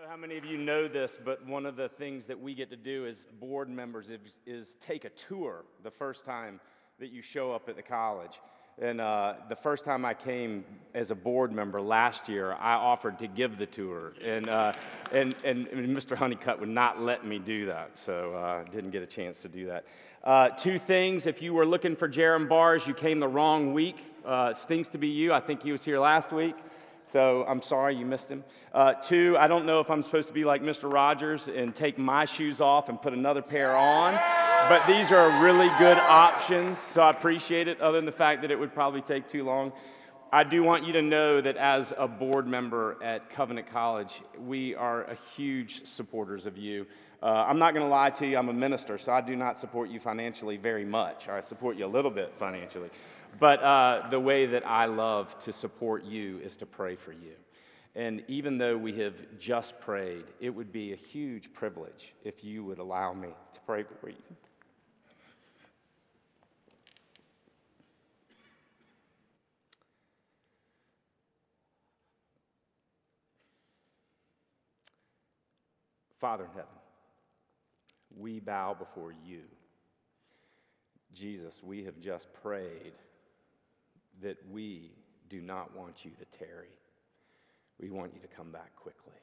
know how many of you know this, but one of the things that we get to do as board members is, is take a tour the first time that you show up at the college. And uh, the first time I came as a board member last year, I offered to give the tour. And, uh, and, and, and, Mr. Honeycutt would not let me do that, so I uh, didn't get a chance to do that. Uh, two things if you were looking for Jerram Barrs, you came the wrong week. Uh, stinks to be you. I think he was here last week. So I'm sorry you missed him. Uh, two, I don't know if I'm supposed to be like Mr. Rogers and take my shoes off and put another pair on, but these are really good options, so I appreciate it, other than the fact that it would probably take too long. I do want you to know that as a board member at Covenant College, we are a huge supporters of you. Uh, I'm not going to lie to you, I'm a minister, so I do not support you financially very much. I support you a little bit financially. But uh, the way that I love to support you is to pray for you. And even though we have just prayed, it would be a huge privilege if you would allow me to pray for you. Father in heaven, we bow before you. Jesus, we have just prayed that we do not want you to tarry. We want you to come back quickly.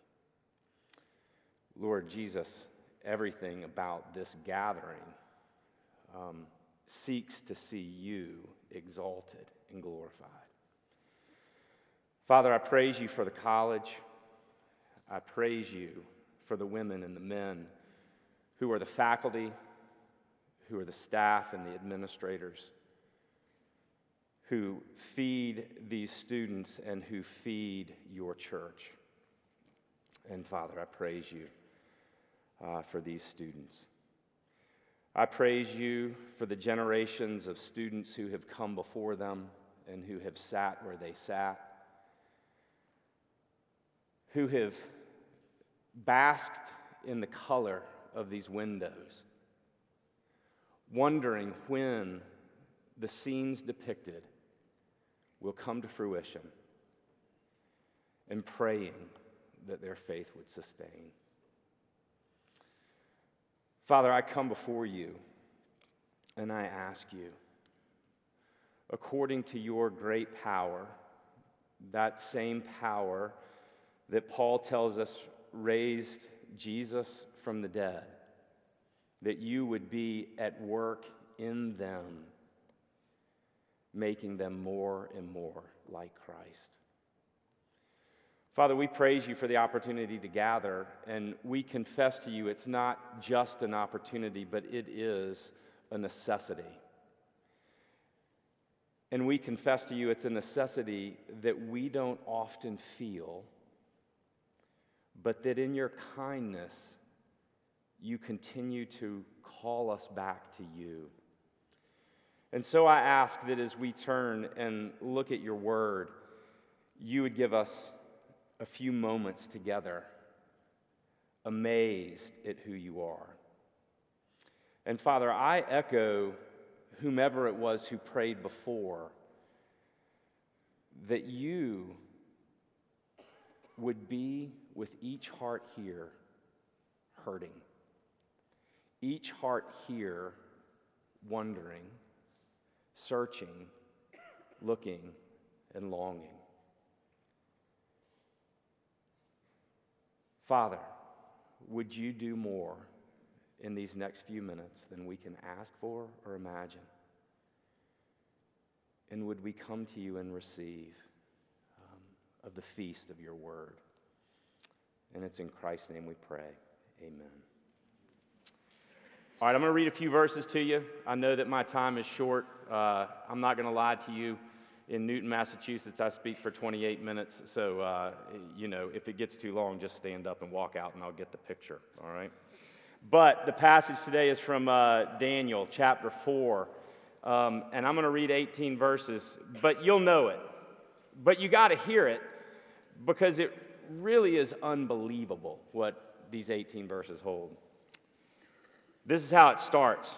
Lord Jesus, everything about this gathering um, seeks to see you exalted and glorified. Father, I praise you for the college. I praise you for the women and the men who are the faculty, who are the staff and the administrators who feed these students and who feed your church. And Father, I praise you uh, for these students. I praise you for the generations of students who have come before them and who have sat where they sat, who have basked in the color of these windows, wondering when the scenes depicted will come to fruition and praying that their faith would sustain. Father, I come before you and I ask you, according to your great power, that same power that Paul tells us raised Jesus from the dead, that you would be at work in them making them more and more like Christ. Father, we praise you for the opportunity to gather, and we confess to you it's not just an opportunity, but it is a necessity. And we confess to you it's a necessity that we don't often feel, but that in your kindness, you continue to call us back to you. And so I ask that as we turn and look at your word, you would give us a few moments together, amazed at who you are. And Father, I echo whomever it was who prayed before that you would be with each heart here hurting, each heart here wondering searching, looking, and longing. Father, would you do more in these next few minutes than we can ask for or imagine? And would we come to you and receive um, of the feast of your word? And it's in Christ's name we pray. Amen. All right, I'm going to read a few verses to you. I know that my time is short. Uh, I'm not going to lie to you. In Newton, Massachusetts, I speak for 28 minutes. So, uh, you know, if it gets too long, just stand up and walk out and I'll get the picture. All right? But the passage today is from uh, Daniel chapter 4. Um, and I'm going to read 18 verses, but you'll know it. But you got to hear it because it really is unbelievable what these 18 verses hold. This is how it starts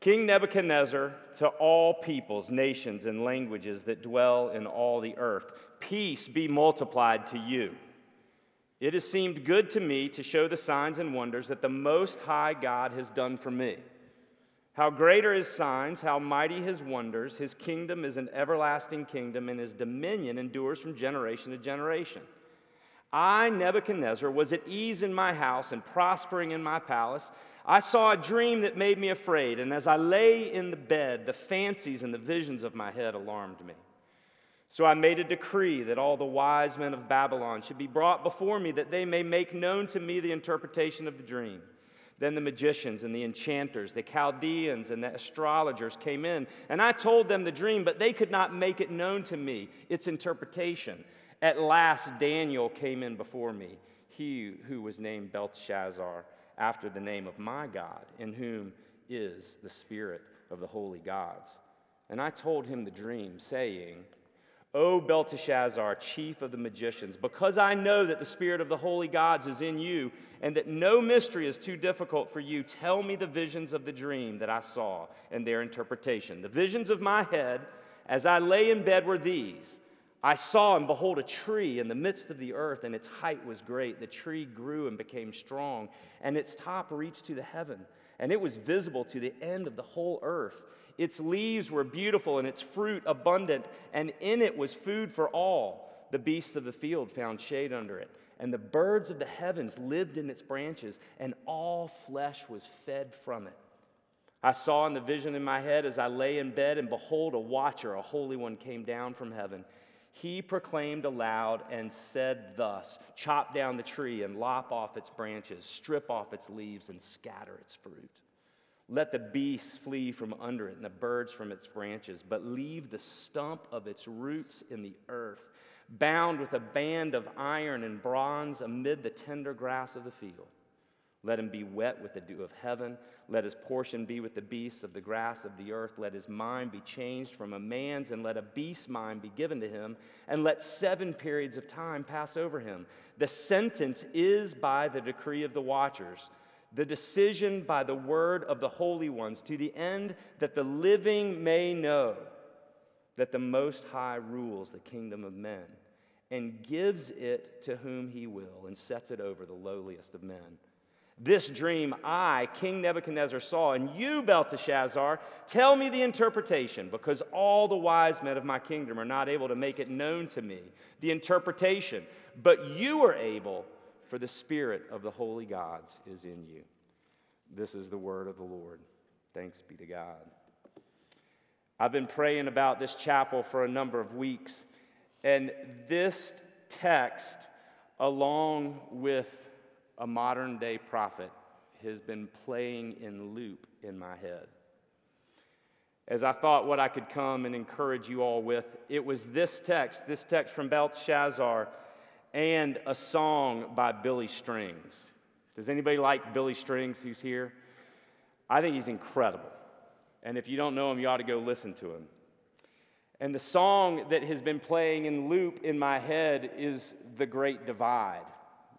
King Nebuchadnezzar to all peoples, nations, and languages that dwell in all the earth, peace be multiplied to you. It has seemed good to me to show the signs and wonders that the Most High God has done for me. How great are his signs, how mighty his wonders. His kingdom is an everlasting kingdom, and his dominion endures from generation to generation. I, Nebuchadnezzar, was at ease in my house and prospering in my palace. I saw a dream that made me afraid, and as I lay in the bed, the fancies and the visions of my head alarmed me. So I made a decree that all the wise men of Babylon should be brought before me, that they may make known to me the interpretation of the dream. Then the magicians and the enchanters, the Chaldeans and the astrologers came in, and I told them the dream, but they could not make it known to me, its interpretation. At last, Daniel came in before me, he who was named Belteshazzar, after the name of my God, in whom is the spirit of the holy gods. And I told him the dream, saying, O Belteshazzar, chief of the magicians, because I know that the spirit of the holy gods is in you, and that no mystery is too difficult for you, tell me the visions of the dream that I saw and their interpretation. The visions of my head as I lay in bed were these. I saw and behold a tree in the midst of the earth, and its height was great. The tree grew and became strong, and its top reached to the heaven, and it was visible to the end of the whole earth. Its leaves were beautiful and its fruit abundant, and in it was food for all. The beasts of the field found shade under it, and the birds of the heavens lived in its branches, and all flesh was fed from it. I saw in the vision in my head as I lay in bed, and behold, a watcher, a holy one, came down from heaven. He proclaimed aloud and said thus Chop down the tree and lop off its branches, strip off its leaves, and scatter its fruit. Let the beasts flee from under it and the birds from its branches, but leave the stump of its roots in the earth, bound with a band of iron and bronze amid the tender grass of the field. Let him be wet with the dew of heaven. Let his portion be with the beasts of the grass of the earth. Let his mind be changed from a man's, and let a beast's mind be given to him. And let seven periods of time pass over him. The sentence is by the decree of the watchers the decision by the word of the holy ones, to the end that the living may know that the Most High rules the kingdom of men and gives it to whom he will and sets it over the lowliest of men. This dream I, King Nebuchadnezzar, saw, and you, Belteshazzar, tell me the interpretation, because all the wise men of my kingdom are not able to make it known to me, the interpretation, but you are able for the Spirit of the holy gods is in you. This is the word of the Lord. Thanks be to God. I've been praying about this chapel for a number of weeks, and this text, along with a modern day prophet, has been playing in loop in my head. As I thought what I could come and encourage you all with, it was this text, this text from Belshazzar, and a song by Billy Strings. Does anybody like Billy Strings who's here? I think he's incredible. And if you don't know him, you ought to go listen to him. And the song that has been playing in loop in my head is The Great Divide.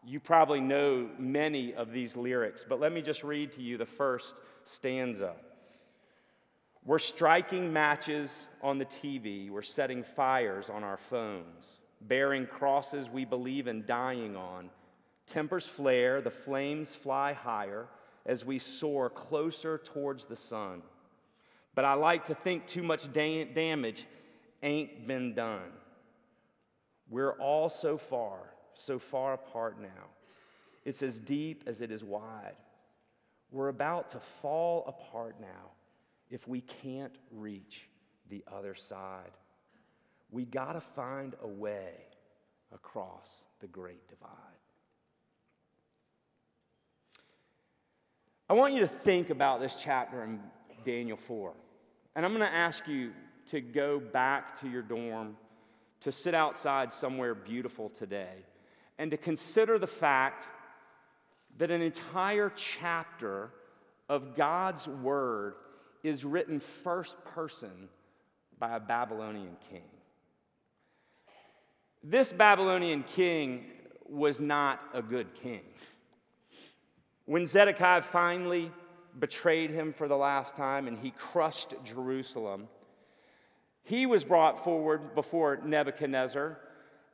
You probably know many of these lyrics, but let me just read to you the first stanza. We're striking matches on the TV, we're setting fires on our phones bearing crosses we believe in dying on. Tempers flare, the flames fly higher as we soar closer towards the sun. But I like to think too much da- damage ain't been done. We're all so far, so far apart now. It's as deep as it is wide. We're about to fall apart now if we can't reach the other side. We got to find a way across the great divide. I want you to think about this chapter in Daniel 4. And I'm going to ask you to go back to your dorm, to sit outside somewhere beautiful today, and to consider the fact that an entire chapter of God's Word is written first person by a Babylonian king. This Babylonian king was not a good king. When Zedekiah finally betrayed him for the last time and he crushed Jerusalem, he was brought forward before Nebuchadnezzar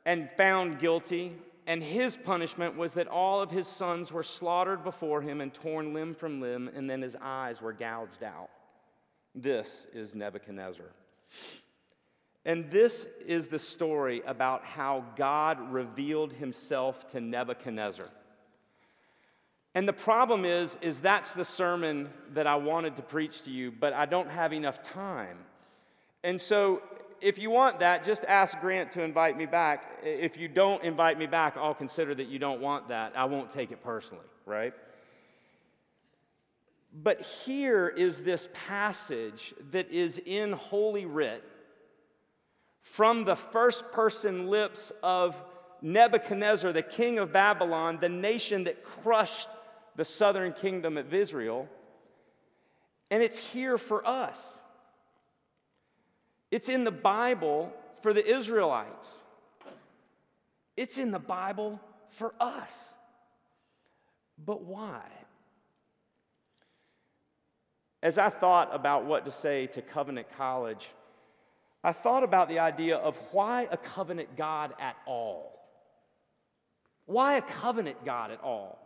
and found guilty and his punishment was that all of his sons were slaughtered before him and torn limb from limb, and then his eyes were gouged out. This is Nebuchadnezzar. And this is the story about how God revealed himself to Nebuchadnezzar. And the problem is is that's the sermon that I wanted to preach to you, but I don't have enough time. And so if you want that, just ask Grant to invite me back. If you don't invite me back, I'll consider that you don't want that. I won't take it personally, right? But here is this passage that is in Holy Writ from the first person lips of Nebuchadnezzar, the king of Babylon, the nation that crushed the southern kingdom of Israel. And it's here for us. It's in the Bible for the Israelites, it's in the Bible for us. But why? As I thought about what to say to Covenant College, I thought about the idea of why a covenant God at all? Why a covenant God at all?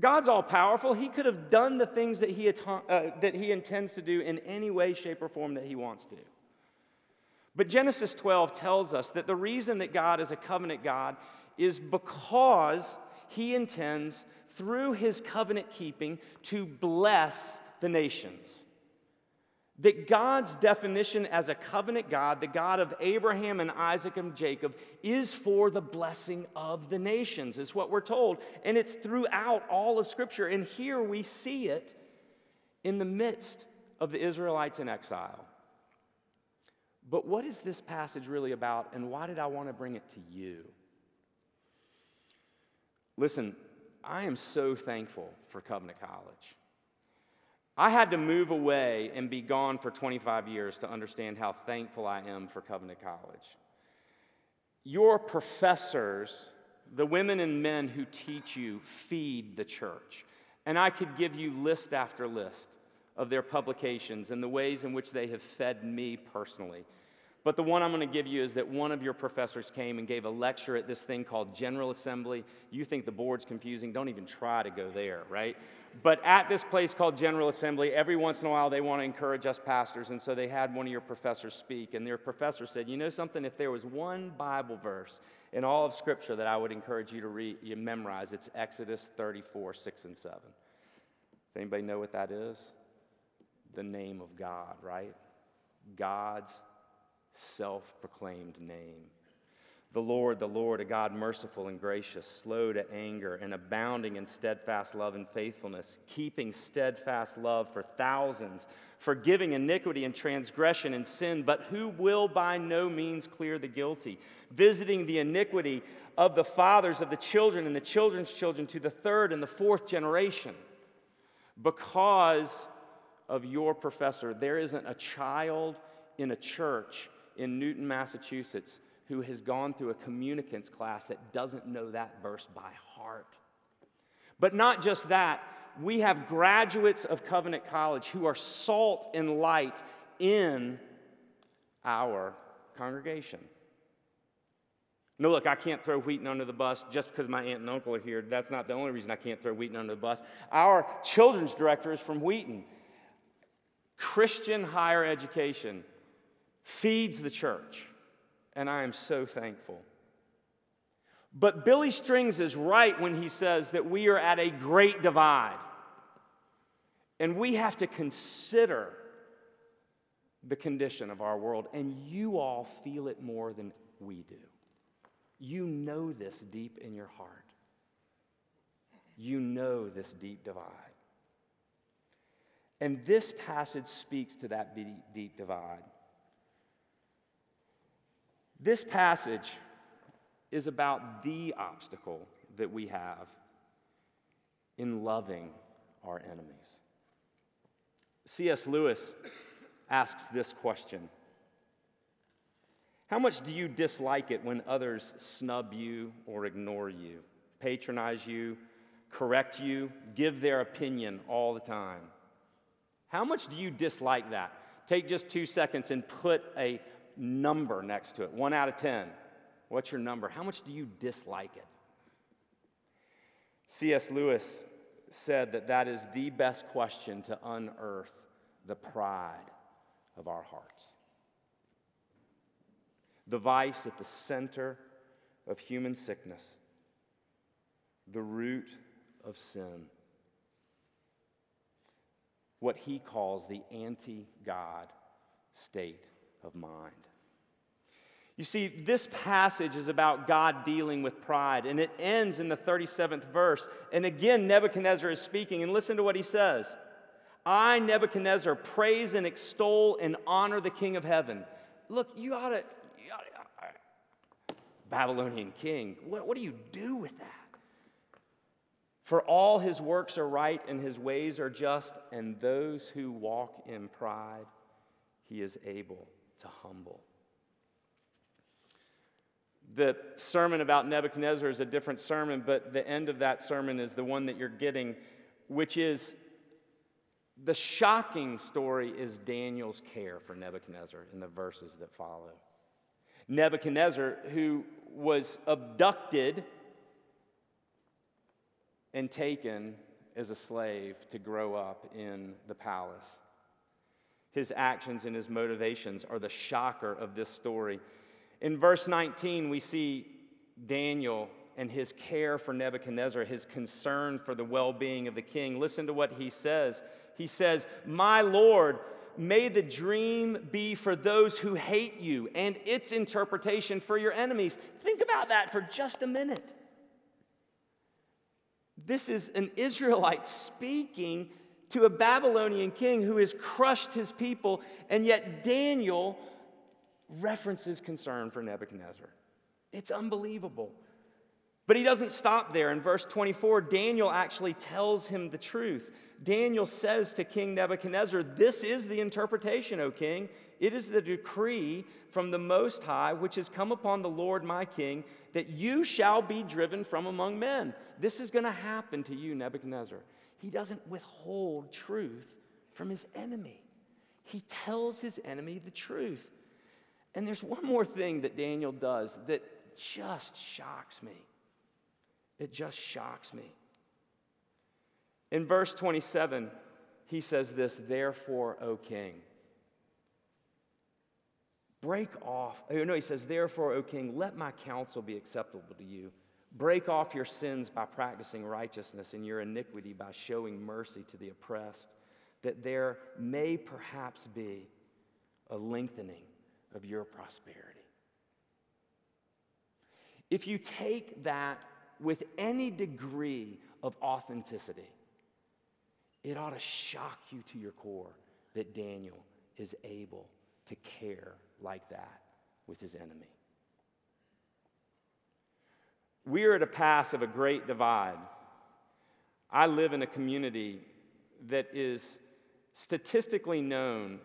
God's all powerful. He could have done the things that he, uh, that he intends to do in any way, shape, or form that he wants to. But Genesis 12 tells us that the reason that God is a covenant God is because he intends, through his covenant keeping, to bless the nations. That God's definition as a covenant God, the God of Abraham and Isaac and Jacob, is for the blessing of the nations, is what we're told. And it's throughout all of Scripture. And here we see it in the midst of the Israelites in exile. But what is this passage really about, and why did I want to bring it to you? Listen, I am so thankful for Covenant College. I had to move away and be gone for 25 years to understand how thankful I am for Covenant College. Your professors, the women and men who teach you, feed the church. And I could give you list after list of their publications and the ways in which they have fed me personally. But the one I'm going to give you is that one of your professors came and gave a lecture at this thing called General Assembly. You think the board's confusing, don't even try to go there, right? But at this place called General Assembly, every once in a while they want to encourage us pastors, and so they had one of your professors speak, and their professor said, You know something? If there was one Bible verse in all of Scripture that I would encourage you to read, you memorize, it's Exodus 34, 6 and 7. Does anybody know what that is? The name of God, right? God's self proclaimed name. The Lord, the Lord, a God merciful and gracious, slow to anger, and abounding in steadfast love and faithfulness, keeping steadfast love for thousands, forgiving iniquity and transgression and sin, but who will by no means clear the guilty, visiting the iniquity of the fathers of the children and the children's children to the third and the fourth generation. Because of your professor, there isn't a child in a church in Newton, Massachusetts, who has gone through a communicants class that doesn't know that verse by heart. But not just that, we have graduates of Covenant College who are salt and light in our congregation. No, look, I can't throw Wheaton under the bus just because my aunt and uncle are here. That's not the only reason I can't throw Wheaton under the bus. Our children's director is from Wheaton. Christian higher education feeds the church, and I am so thankful. But Billy Strings is right when he says that we are at a great divide. And we have to consider the condition of our world, and you all feel it more than we do. You know this deep in your heart. You know this deep divide. And this passage speaks to that deep divide. This passage is about the obstacle that we have in loving our enemies. C.S. Lewis asks this question How much do you dislike it when others snub you or ignore you, patronize you, correct you, give their opinion all the time? How much do you dislike that? Take just two seconds and put a number next to it, one out of 10. What's your number? How much do you dislike it? C.S. Lewis said that that is the best question to unearth the pride of our hearts. The vice at the center of human sickness, the root of sin. What he calls the anti God state of mind. You see, this passage is about God dealing with pride, and it ends in the 37th verse. And again, Nebuchadnezzar is speaking, and listen to what he says I, Nebuchadnezzar, praise and extol and honor the King of heaven. Look, you ought to, Babylonian king, what, what do you do with that? For all his works are right and his ways are just, and those who walk in pride, he is able to humble. The sermon about Nebuchadnezzar is a different sermon, but the end of that sermon is the one that you're getting, which is the shocking story is Daniel's care for Nebuchadnezzar in the verses that follow. Nebuchadnezzar, who was abducted and taken as a slave to grow up in the palace. His actions and his motivations are the shocker of this story. In verse 19, we see Daniel and his care for Nebuchadnezzar, his concern for the well being of the king. Listen to what he says. He says, My Lord, may the dream be for those who hate you and its interpretation for your enemies. Think about that for just a minute. This is an Israelite speaking to a Babylonian king who has crushed his people, and yet Daniel references concern for Nebuchadnezzar. It's unbelievable. But he doesn't stop there. In verse 24, Daniel actually tells him the truth. Daniel says to King Nebuchadnezzar, This is the interpretation, O king. It is the decree from the Most High, which has come upon the Lord my king, that you shall be driven from among men. This is going to happen to you, Nebuchadnezzar. He doesn't withhold truth from his enemy, he tells his enemy the truth. And there's one more thing that Daniel does that just shocks me. It just shocks me. In verse 27, he says this, therefore, O king. Break off. Oh, no, he says, therefore, O king, let my counsel be acceptable to you. Break off your sins by practicing righteousness and your iniquity by showing mercy to the oppressed, that there may perhaps be a lengthening of your prosperity. If you take that with any degree of authenticity, it ought to shock you to your core that Daniel is able to care like that with his enemy. We are at a pass of a great divide. I live in a community that is statistically known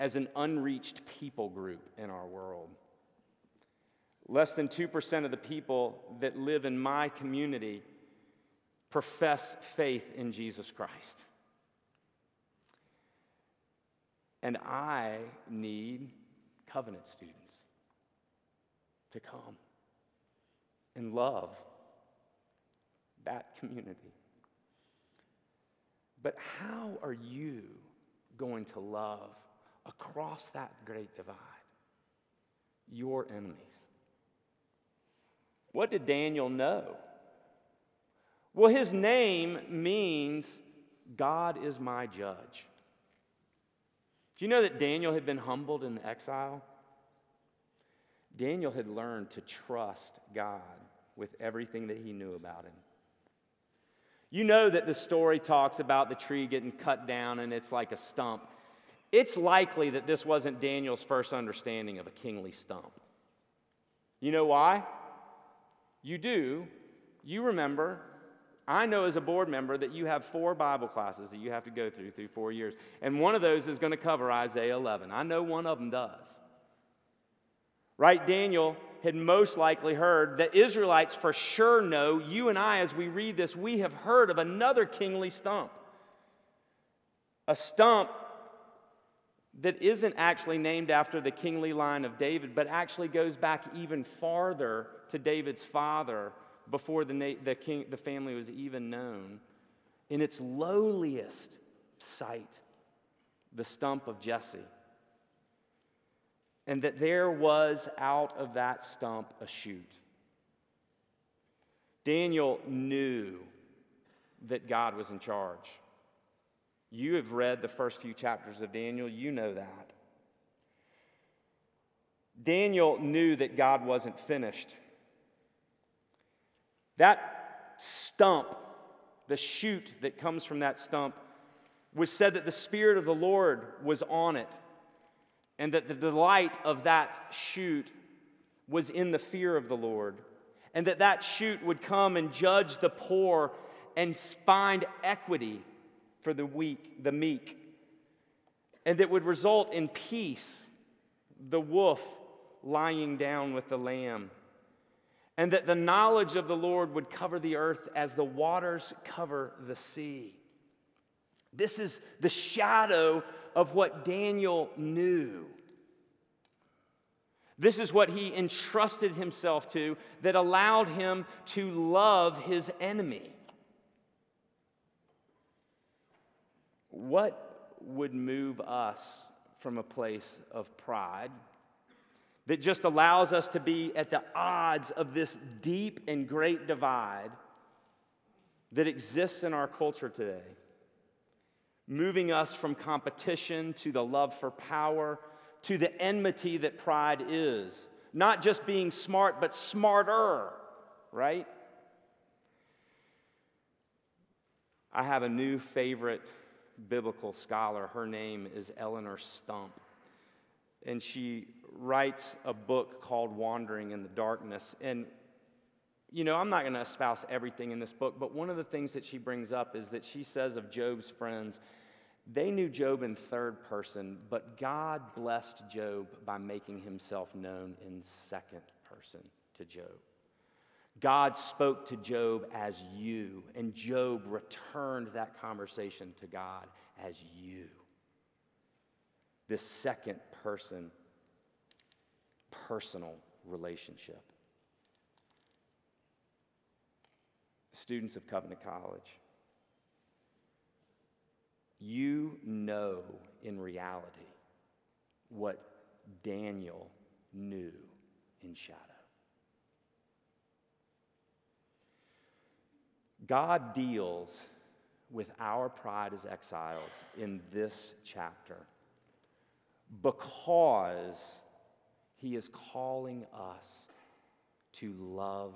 as an unreached people group in our world. Less than 2% of the people that live in my community profess faith in Jesus Christ. And I need covenant students to come and love that community. But how are you going to love across that great divide your enemies? What did Daniel know? Well, his name means God is my judge. Do you know that Daniel had been humbled in the exile? Daniel had learned to trust God with everything that he knew about him. You know that the story talks about the tree getting cut down and it's like a stump. It's likely that this wasn't Daniel's first understanding of a kingly stump. You know why? You do. You remember. I know as a board member that you have four Bible classes that you have to go through through four years. And one of those is going to cover Isaiah 11. I know one of them does. Right? Daniel had most likely heard that Israelites for sure know, you and I, as we read this, we have heard of another kingly stump. A stump that isn't actually named after the kingly line of David, but actually goes back even farther to David's father before the, na- the, king, the family was even known. In its lowliest site, the stump of Jesse. And that there was out of that stump a shoot. Daniel knew that God was in charge. You have read the first few chapters of Daniel, you know that. Daniel knew that God wasn't finished. That stump, the shoot that comes from that stump, was said that the Spirit of the Lord was on it, and that the delight of that shoot was in the fear of the Lord, and that that shoot would come and judge the poor and find equity for the weak, the meek, and that would result in peace, the wolf lying down with the lamb, and that the knowledge of the Lord would cover the earth as the waters cover the sea. This is the shadow of what Daniel knew. This is what he entrusted himself to that allowed him to love his enemy. What would move us from a place of pride that just allows us to be at the odds of this deep and great divide that exists in our culture today? moving us from competition to the love for power to the enmity that pride is. Not just being smart, but smarter, right? I have a new favorite biblical scholar. Her name is Eleanor Stump. And she writes a book called Wandering in the Darkness. And, you know, I'm not going to espouse everything in this book, but one of the things that she brings up is that she says of Job's friends, they knew Job in third person, but God blessed Job by making himself known in second person to Job. God spoke to Job as you, and Job returned that conversation to God as you. This second person, personal relationship. Students of Covenant College, you know in reality what Daniel knew in shadow. God deals with our pride as exiles in this chapter because he is calling us to love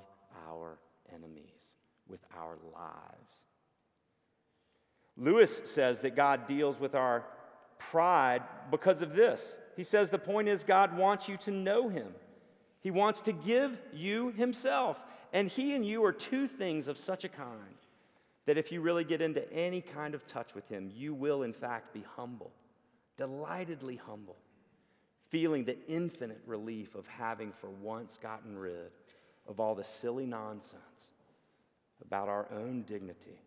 our enemies with our lives. Lewis says that God deals with our pride because of this. He says the point is, God wants you to know Him. He wants to give you Himself. And He and you are two things of such a kind that if you really get into any kind of touch with Him, you will, in fact, be humble, delightedly humble, feeling the infinite relief of having for once gotten rid of all the silly nonsense about our own dignity,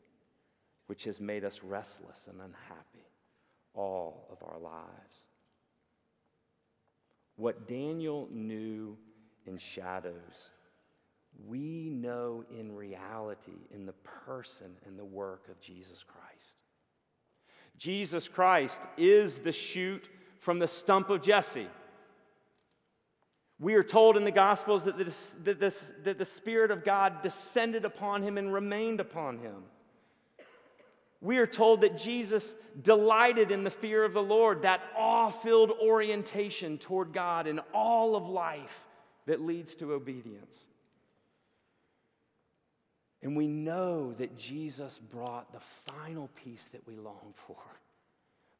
which has made us restless and unhappy all of our lives. What Daniel knew in shadows we know in reality in the person and the work of Jesus Christ. Jesus Christ is the shoot from the stump of Jesse. We are told in the Gospels that the, that, this, that the Spirit of God descended upon him and remained upon him. We are told that Jesus delighted in the fear of the Lord, that awe filled orientation toward God in all of life that leads to obedience. And we know that Jesus brought the final peace that we long for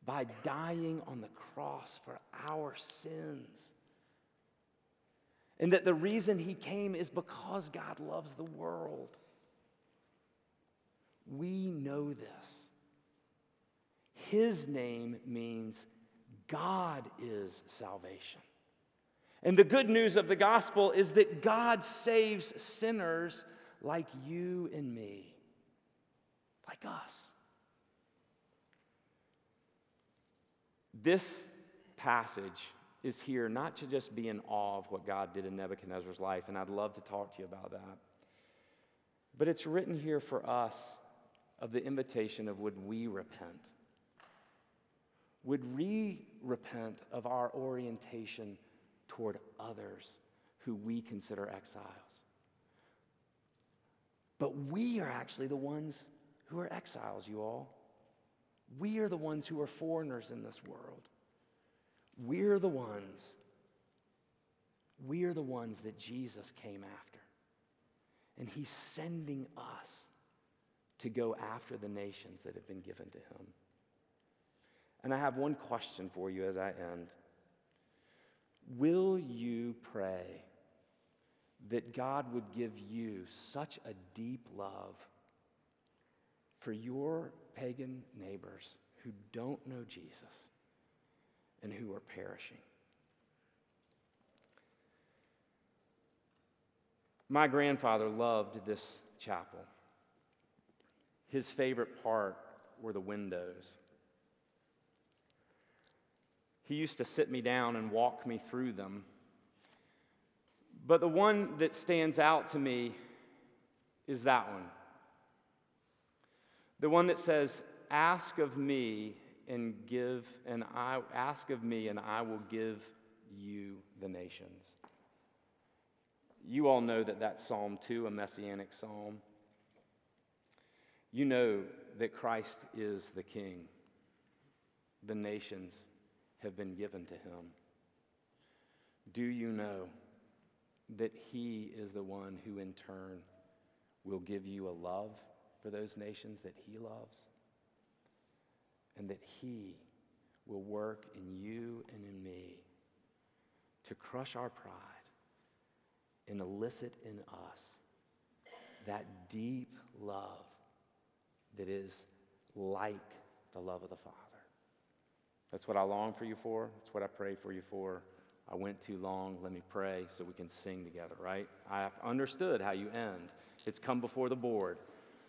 by dying on the cross for our sins. And that the reason he came is because God loves the world. We know this. His name means God is salvation. And the good news of the gospel is that God saves sinners like you and me, like us. This passage is here not to just be in awe of what God did in Nebuchadnezzar's life, and I'd love to talk to you about that, but it's written here for us of the invitation of would we repent? Would we repent of our orientation toward others who we consider exiles? But we are actually the ones who are exiles, you all. We are the ones who are foreigners in this world. We're the ones. We are the ones that Jesus came after. And he's sending us to go after the nations that have been given to him. And I have one question for you as I end. Will you pray that God would give you such a deep love for your pagan neighbors who don't know Jesus and who are perishing? My grandfather loved this chapel. His favorite part were the windows. He used to sit me down and walk me through them. But the one that stands out to me is that one. The one that says, Ask of me and give, and I ask of me, and I will give you the nations. You all know that that's Psalm 2, a messianic psalm. You know that Christ is the King. The nations have been given to him. Do you know that he is the one who, in turn, will give you a love for those nations that he loves? And that he will work in you and in me to crush our pride and elicit in us that deep love that is like the love of the Father. That's what I long for you for. That's what I pray for you for. I went too long. Let me pray so we can sing together, right? I understood how you end. It's come before the board.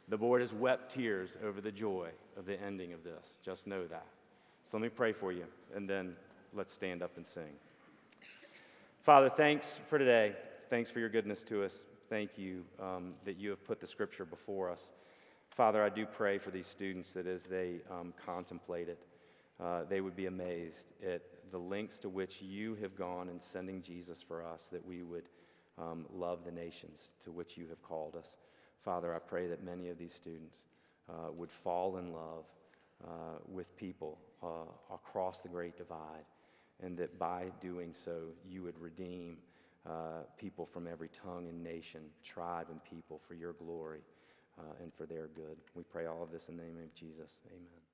The board has wept tears over the joy of the ending of this. Just know that. So let me pray for you, and then let's stand up and sing. Father, thanks for today. Thanks for your goodness to us. Thank you um, that you have put the scripture before us. Father, I do pray for these students that as they um, contemplate it, uh, they would be amazed at the lengths to which you have gone in sending Jesus for us, that we would um, love the nations to which you have called us. Father, I pray that many of these students uh, would fall in love uh, with people uh, across the great divide, and that by doing so, you would redeem uh, people from every tongue and nation, tribe, and people for your glory uh, and for their good. We pray all of this in the name of Jesus. Amen.